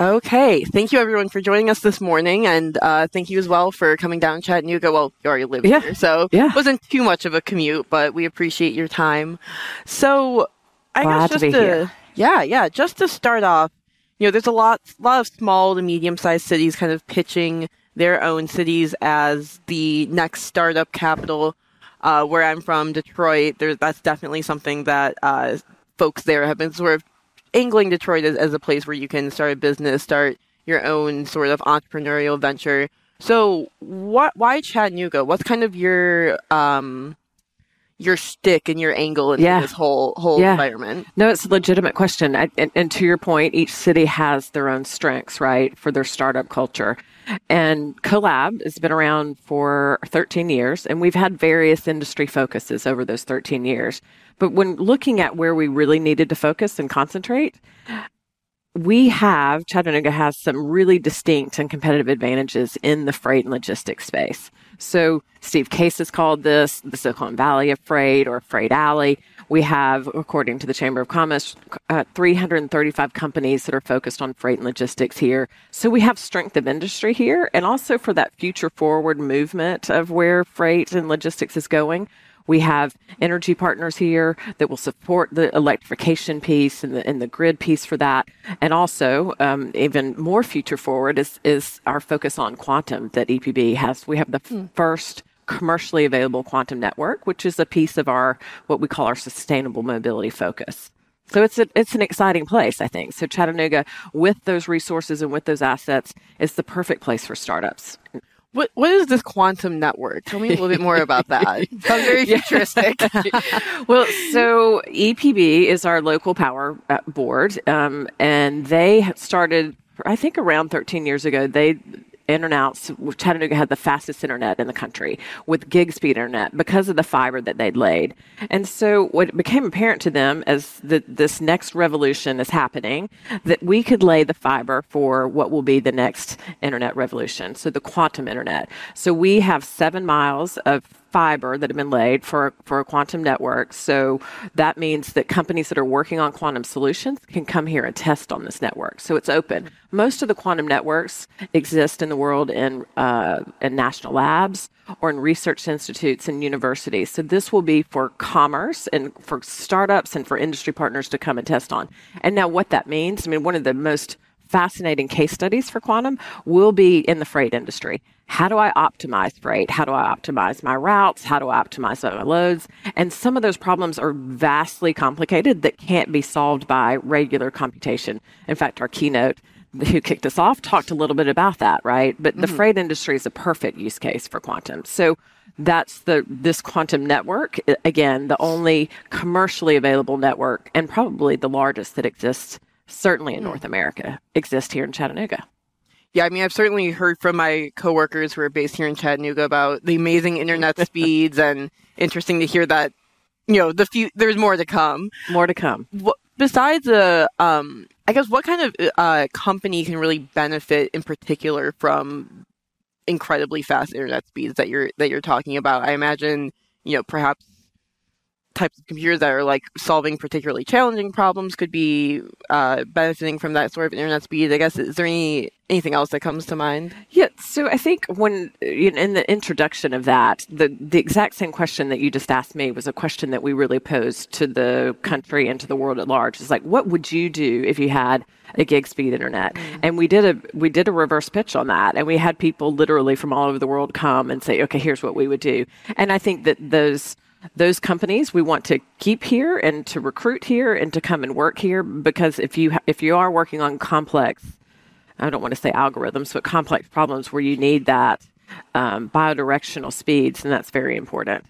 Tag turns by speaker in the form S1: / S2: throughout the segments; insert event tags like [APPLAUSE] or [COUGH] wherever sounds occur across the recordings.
S1: Okay. Thank you everyone for joining us this morning. And uh, thank you as well for coming down to Chattanooga. Well, you already live
S2: Yeah.
S1: here, so
S2: Yeah.
S1: it wasn't too much of a commute, but we appreciate your time. So I
S2: Glad
S1: guess
S2: to
S1: just to,
S2: here.
S1: yeah, yeah, just to start off, you know, there's a lot, lot of small to medium sized cities kind of pitching their own cities as the next startup capital. Uh, where I'm from, Detroit, there's that's definitely something that uh, folks there have been sort of angling Detroit as, as a place where you can start a business, start your own sort of entrepreneurial venture. So, what? Why Chattanooga? What's kind of your um, your stick and your angle in
S2: Yeah.
S1: this whole whole
S2: Yeah.
S1: environment?
S2: No, it's a legitimate question. I- And, and to your point, each city has their own strengths, right, for their startup culture. And Collab has been around for 13 years, and we've had various industry focuses over those 13 years. But when looking at where we really needed to focus and concentrate, we have Chattanooga has some really distinct and competitive advantages in the freight and logistics space. So Steve Case has called this the Silicon Valley of freight or freight alley. We have, according to the Chamber of Commerce, uh, 335 companies that are focused on freight and logistics here. So we have strength of industry here, and also for that future forward movement of where freight and logistics is going. We have energy partners here that will support the electrification piece and the, and the grid piece for that. And also, um, even more future forward is, is our focus on quantum that EPB has. We have the first commercially available quantum network, which is a piece of our, what we call our sustainable mobility focus. So it's a, it's an exciting place, I think. So Chattanooga, with those resources and with those assets, is the perfect place for startups.
S1: What what is this quantum network? Tell me a little bit more about that. [LAUGHS] Sounds very futuristic. [LAUGHS]
S2: well, so EPB is our local power uh, board, um, and they started, I think, around 13 years ago. They announced Chattanooga had the fastest internet in the country with gig speed internet because of the fiber that they'd laid. And so, what became apparent to them as the, this next revolution is happening, that we could lay the fiber for what will be the next internet revolution. So, the quantum internet. So, we have seven miles of fiber that have been laid for for a quantum network. So that means that companies that are working on quantum solutions can come here and test on this network. So it's open. Most of the quantum networks exist in the world in uh, in national labs or in research institutes and universities. So this will be for commerce and for startups and for industry partners to come and test on. And now what that means, I mean, one of the most fascinating case studies for quantum will be in the freight industry. How do I optimize freight? How do I optimize my routes? How do I optimize my loads? And some of those problems are vastly complicated that can't be solved by regular computation. In fact, our keynote [LAUGHS] who kicked us off talked a little bit about that, right? But the mm-hmm. freight industry is a perfect use case for quantum. So that's the this quantum network again, the only commercially available network and probably the largest that exists certainly in North America exist here in Chattanooga.
S1: Yeah, I mean, I've certainly heard from my coworkers who are based here in Chattanooga about the amazing internet [LAUGHS] speeds, and interesting to hear that. You know, the few there's more to come.
S2: More to come.
S1: What, besides the, um, I guess, what kind of uh, company can really benefit in particular from incredibly fast internet speeds that you're that you're talking about? I imagine, you know, perhaps types of computers that are like solving particularly challenging problems could be uh, benefiting from that sort of internet speed. I guess is there any anything else that comes to mind?
S2: Yeah, so I think when in the introduction of that, the the exact same question that you just asked me was a question that we really posed to the country and to the world at large. It's like, what would you do if you had a gig speed internet? And we did a we did a reverse pitch on that, and we had people literally from all over the world come and say, okay, here's what we would do. And I think that those those companies we want to keep here and to recruit here and to come and work here because if you if you are working on complex I don't want to say algorithms, but complex problems where you need that um, bidirectional speeds, and that's very important.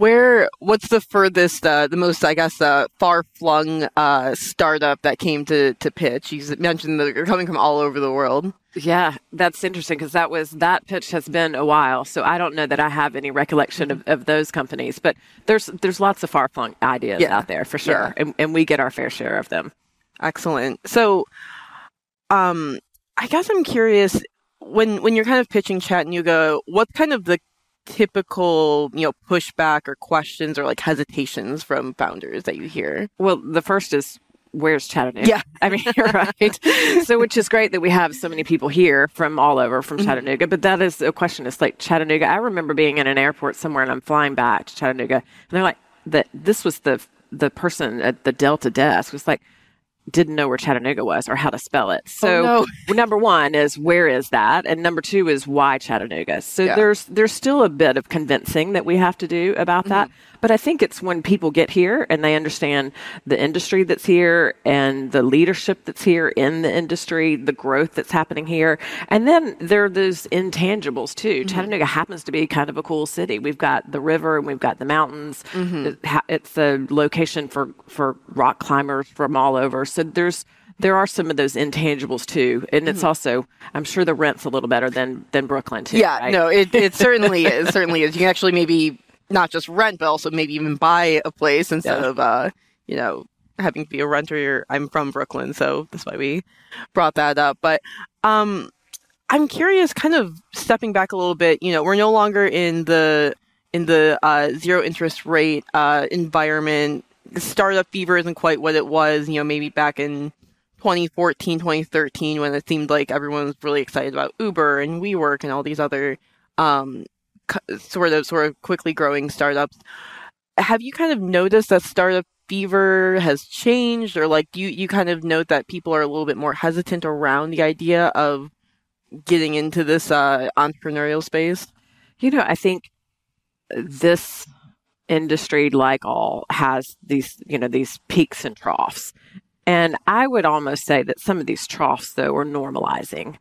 S1: Where what's the furthest, uh, the most, I guess, uh, far flung uh, startup that came to to pitch? You mentioned that they're coming from all over the world.
S2: Yeah, that's interesting because that was that pitch has been a while, so I don't know that I have any recollection of, of those companies. But there's there's lots of far flung ideas
S1: Yeah.
S2: out there for sure,
S1: Yeah.
S2: and, and we get our fair share of them.
S1: Excellent. So, um, I guess I'm curious when when you're kind of pitching Chattanooga, what's kind of the typical, you know, pushback or questions or like hesitations from founders that you hear?
S2: Well, the first is where's Chattanooga?
S1: Yeah. [LAUGHS]
S2: I mean, you're [LAUGHS] right. so, which is great that we have so many people here from all over from mm-hmm. Chattanooga. But that is a question. It's like Chattanooga. I remember being in an airport somewhere and I'm flying back to Chattanooga, and they're like, that this was the the person at the Delta desk was like, didn't know where Chattanooga was or how to spell it. So
S1: Oh, no. [LAUGHS]
S2: number one is where is that, and number two is why Chattanooga. So
S1: Yeah.
S2: there's there's still a bit of convincing that we have to do about that.
S1: Mm-hmm.
S2: But I think it's when people get here and they understand the industry that's here and the leadership that's here in the industry, the growth that's happening here, and then there are those intangibles too.
S1: Mm-hmm.
S2: Chattanooga happens to be kind of a cool city. We've got the river and we've got the mountains.
S1: Mm-hmm.
S2: It's a location for for rock climbers from all over. So there's there are some of those intangibles too, and it's also I'm sure the rent's a little better than than Brooklyn too.
S1: Mm-hmm. Yeah,
S2: right?
S1: no, it, [LAUGHS] it certainly is. Certainly is. You can actually maybe not just rent, but also maybe even buy a place instead
S2: Yeah.
S1: of, uh, you know, having to be a renter. I'm from Brooklyn, so that's why we brought that up. But um, I'm curious, kind of stepping back a little bit. You know, we're no longer in the in the uh, zero interest rate uh, environment. Startup fever isn't quite what it was. You know, maybe back in 2014, 2013, when it seemed like everyone was really excited about Uber and WeWork and all these other um, sort of sort of quickly growing startups. Have you kind of noticed that startup fever has changed, or like you you kind of note that people are a little bit more hesitant around the idea of getting into this uh, entrepreneurial space?
S2: You know, I think this industry, like all, has these, you know, these peaks and troughs. And I would almost say that some of these troughs, though, are normalizing.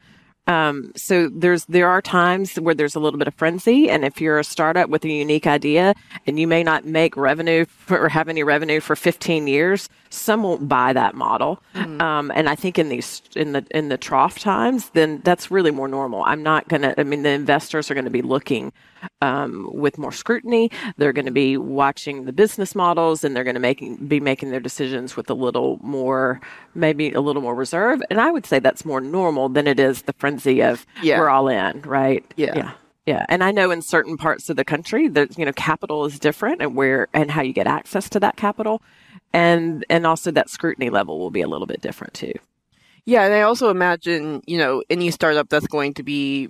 S2: Um, so there's there are times where there's a little bit of frenzy, and if you're a startup with a unique idea and you may not make revenue for, or have any revenue for 15 years, some won't buy that model. Um, and I think in these in the in the trough times, then that's really more normal. I'm not gonna. I mean, the investors are going to be looking um, with more scrutiny. They're going to be watching the business models, and they're going to making be making their decisions with a little more, maybe a little more reserve. And I would say that's more normal than it is the frenzy of
S1: Yeah.
S2: we're all in, right?
S1: Yeah.
S2: yeah, yeah. And I know in certain parts of the country that you know capital is different, and where and how you get access to that capital, and and also that scrutiny level will be a little bit different too.
S1: Yeah, and I also imagine, you know, any startup that's going to be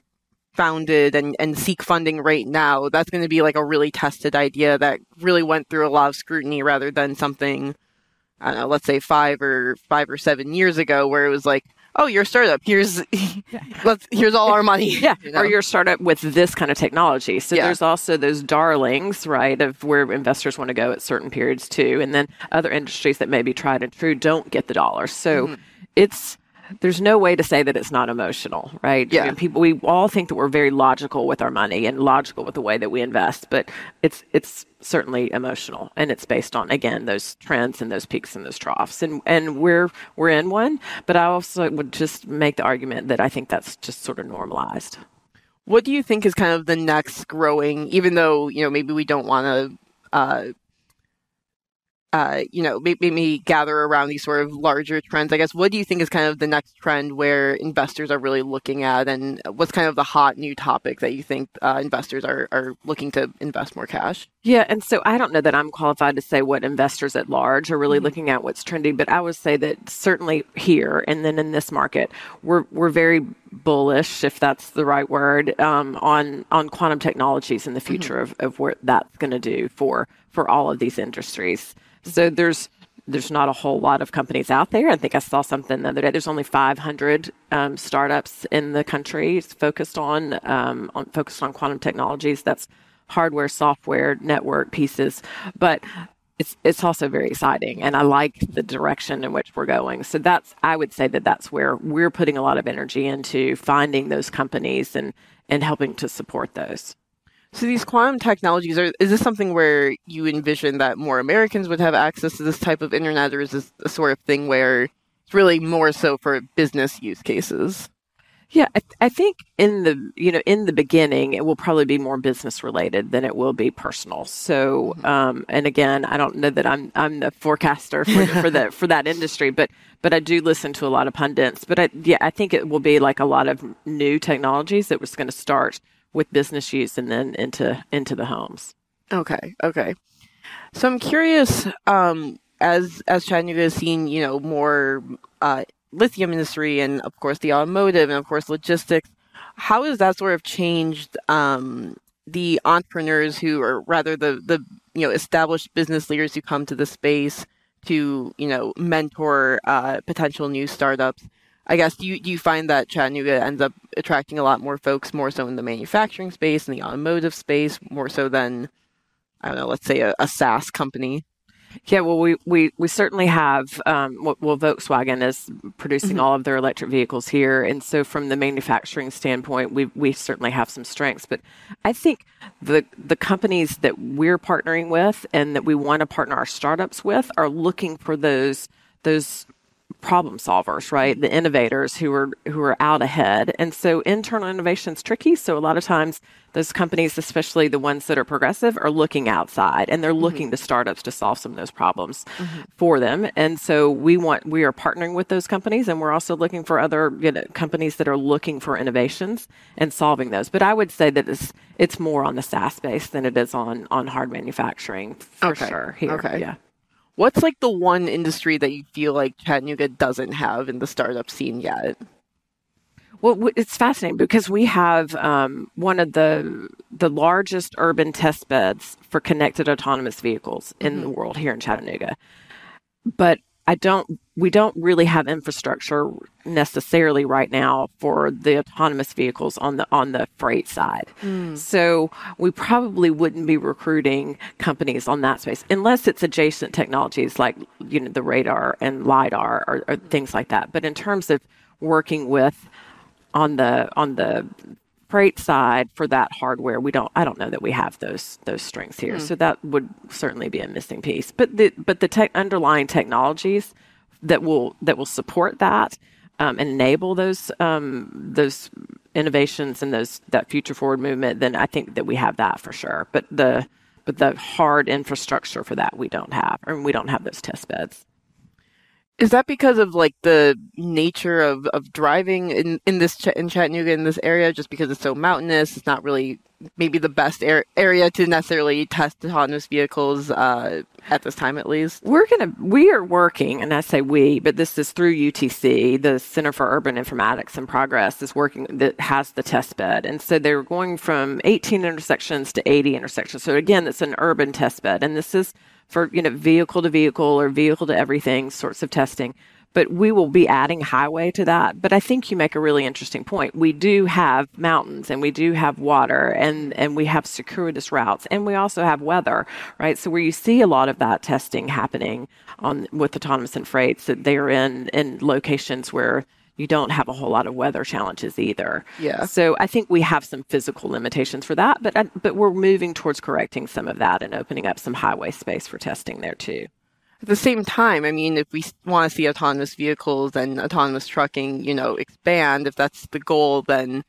S1: founded and, and seek funding right now, that's going to be like a really tested idea that really went through a lot of scrutiny rather than something, I don't know, let's say five or five or seven years ago where it was like, oh, you're a startup. Here's, [LAUGHS] let's, here's all our money.
S2: Yeah,
S1: you know?
S2: or you're a startup with this kind of technology. So
S1: Yeah.
S2: there's also those darlings, right, of where investors want to go at certain periods too, and then other industries that may be tried and true don't get the dollars. So
S1: Mm-hmm.
S2: it's there's no way to say that it's not emotional, right?
S1: Yeah.
S2: I mean, people we all think that we're very logical with our money and logical with the way that we invest, but it's it's certainly emotional and it's based on again those trends and those peaks and those troughs and and we're we're in one but i also would just make the argument that i think that's just sort of normalized
S1: What do you think is kind of the next growing, even though, you know, maybe we don't want to, uh, uh, you know, maybe, maybe gather around these sort of larger trends, I guess. What do you think is kind of the next trend where investors are really looking at, and what's kind of the hot new topic that you think uh, investors are, are looking to invest more cash?
S2: Yeah, and so I don't know that I'm qualified to say what investors at large are really looking at what's trending, but I would say that certainly here and then in this market, we're we're very bullish, if that's the right word, um, on on quantum technologies and the future of, of what that's going to do for for all of these industries. So there's there's not a whole lot of companies out there. I think I saw something the other day. There's only 500 um, startups in the country focused on, um, on focused on quantum technologies. That's hardware, software, network pieces, but it's it's also very exciting, and I like the direction in which we're going. So that's I would say that that's where we're putting a lot of energy into finding those companies and and helping to support those.
S1: So these quantum technologies are is this something where you envision that more Americans would have access to this type of internet or is this a sort of thing where it's really more so for business use cases?
S2: Yeah, I, I think in the you know in the beginning it will probably be more business related than it will be personal. So, um, and again, I don't know that I'm I'm the forecaster for, for that for that industry, but but I do listen to a lot of pundits. But I, yeah, I think it will be like a lot of new technologies that was going to start with business use and then into into the homes.
S1: Okay, okay. So I'm curious, um, as as Chattanooga has seen, you know, more uh, lithium industry and of course the automotive and of course logistics, how has that sort of changed um, the entrepreneurs who are rather the the you know established business leaders who come to the space to you know mentor uh, potential new startups? I guess do you do you find that Chattanooga ends up attracting a lot more folks more so in the manufacturing space and the automotive space more so than I don't know, let's say a, a SaaS company?
S2: Yeah, well, we, we, we certainly have, um, well, Volkswagen is producing mm-hmm. all of their electric vehicles here. And so, from the manufacturing standpoint, we, we certainly have some strengths. But I think the, the companies that we're partnering with and that we want to partner our startups with are looking for those, those problem solvers, right? The innovators who are who are out ahead. And so internal innovation is tricky. So a lot of times those companies, especially the ones that are progressive, are looking outside and they're mm-hmm. looking to startups to solve some of those problems mm-hmm. for them. And so we want we are partnering with those companies and we're also looking for other you know, companies that are looking for innovations and solving those. But I would say that it's it's more on the SaaS space than it is on on hard manufacturing for
S1: okay.
S2: sure here.
S1: Okay. Yeah. What's like the one industry that you feel like Chattanooga doesn't have in the startup scene yet?
S2: Well, it's fascinating because we have um, one of the the largest urban test beds for connected autonomous vehicles in mm-hmm. the world here in Chattanooga. But I don't we don't really have infrastructure necessarily right now for the autonomous vehicles on the on the freight side. Mm. So we probably wouldn't be recruiting companies on that space unless it's adjacent technologies like you know the radar and lidar or, or things like that. But in terms of working with on the on the freight side for that hardware. We don't i don't know that we have those those strengths here. Mm. so that would certainly be a missing piece. But the but the tech underlying technologies that will that will support that um, and enable those um, those innovations and those that future forward movement then i think that we have that for sure. But the but the hard infrastructure for that we don't have and we don't have those test beds
S1: is that because of like the nature of, of driving in, in this in Chattanooga in this area? Just because it's so mountainous, it's not really maybe the best er- area to necessarily test autonomous vehicles uh, at this time, at least.
S2: We're gonna we are working, and I say we, but this is through UTC, the Center for Urban Informatics and Progress is working that has the test bed, and so they're going from 18 intersections to 80 intersections. So again, it's an urban test bed, and this is for you know vehicle to vehicle or vehicle to everything sorts of testing. But we will be adding highway to that. But i think you make a really interesting point. We do have mountains and we do have water and and we have circuitous routes and we also have weather right? So where you see a lot of that testing happening on with autonomous and freights that they're in in locations where you don't have a whole lot of weather challenges either.
S1: Yeah.
S2: So I think we have some physical limitations for that, but uh, but we're moving towards correcting some of that and opening up some highway space for testing there too.
S1: At the same time, I mean, if we want to see autonomous vehicles and autonomous trucking, you know, expand, if that's the goal, then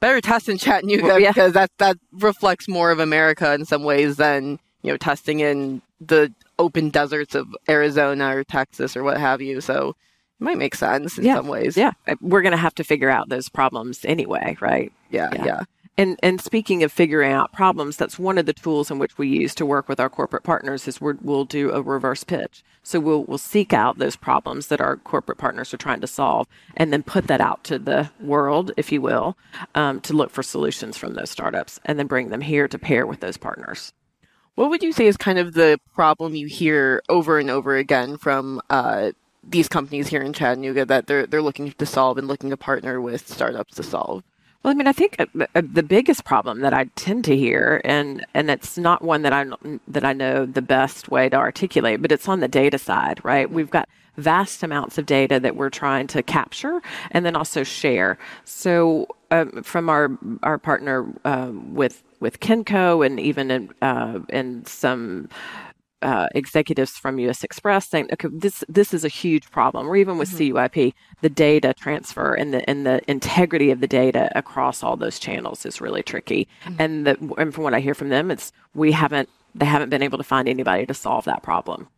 S1: better test in Chattanooga well, yeah. because that that reflects more of America in some ways than you know testing in the open deserts of Arizona or Texas or what have you. So might make sense in
S2: yeah.
S1: some ways.
S2: Yeah. Uh, we're going to have to figure out those problems anyway, right?
S1: Yeah, yeah. yeah.
S2: And, and speaking of figuring out problems, that's one of the tools in which we use to work with our corporate partners is we will do a reverse pitch. So we'll, we'll seek out those problems that our corporate partners are trying to solve and then put that out to the world, if you will, um, to look for solutions from those startups and then bring them here to pair with those partners.
S1: What would you say is kind of the problem you hear over and over again from uh, these companies here in Chattanooga that they're they're looking to solve and looking to partner with startups to solve?
S2: Well, I mean, I think uh, uh, the biggest problem that I tend to hear, and and it's not one that I that I know the best way to articulate, but it's on the data side, right? We've got vast amounts of data that we're trying to capture and then also share. So, um, from our our partner um, with with Kenco, and even in uh, in some uh, executives from U.S. Xpress saying, "Okay, this this is a huge problem." Or even with mm-hmm. CUIP, the data transfer and the and the integrity of the data across all those channels is really tricky. Mm-hmm. And the, and from what I hear from them, it's we haven't they haven't been able to find anybody to solve that problem.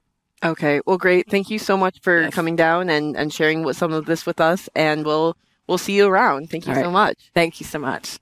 S1: Okay, well, great. Thank you so much for yes. coming down and and sharing some of this with us. And we'll we'll see you around. Thank you so much.
S2: Thank you so much.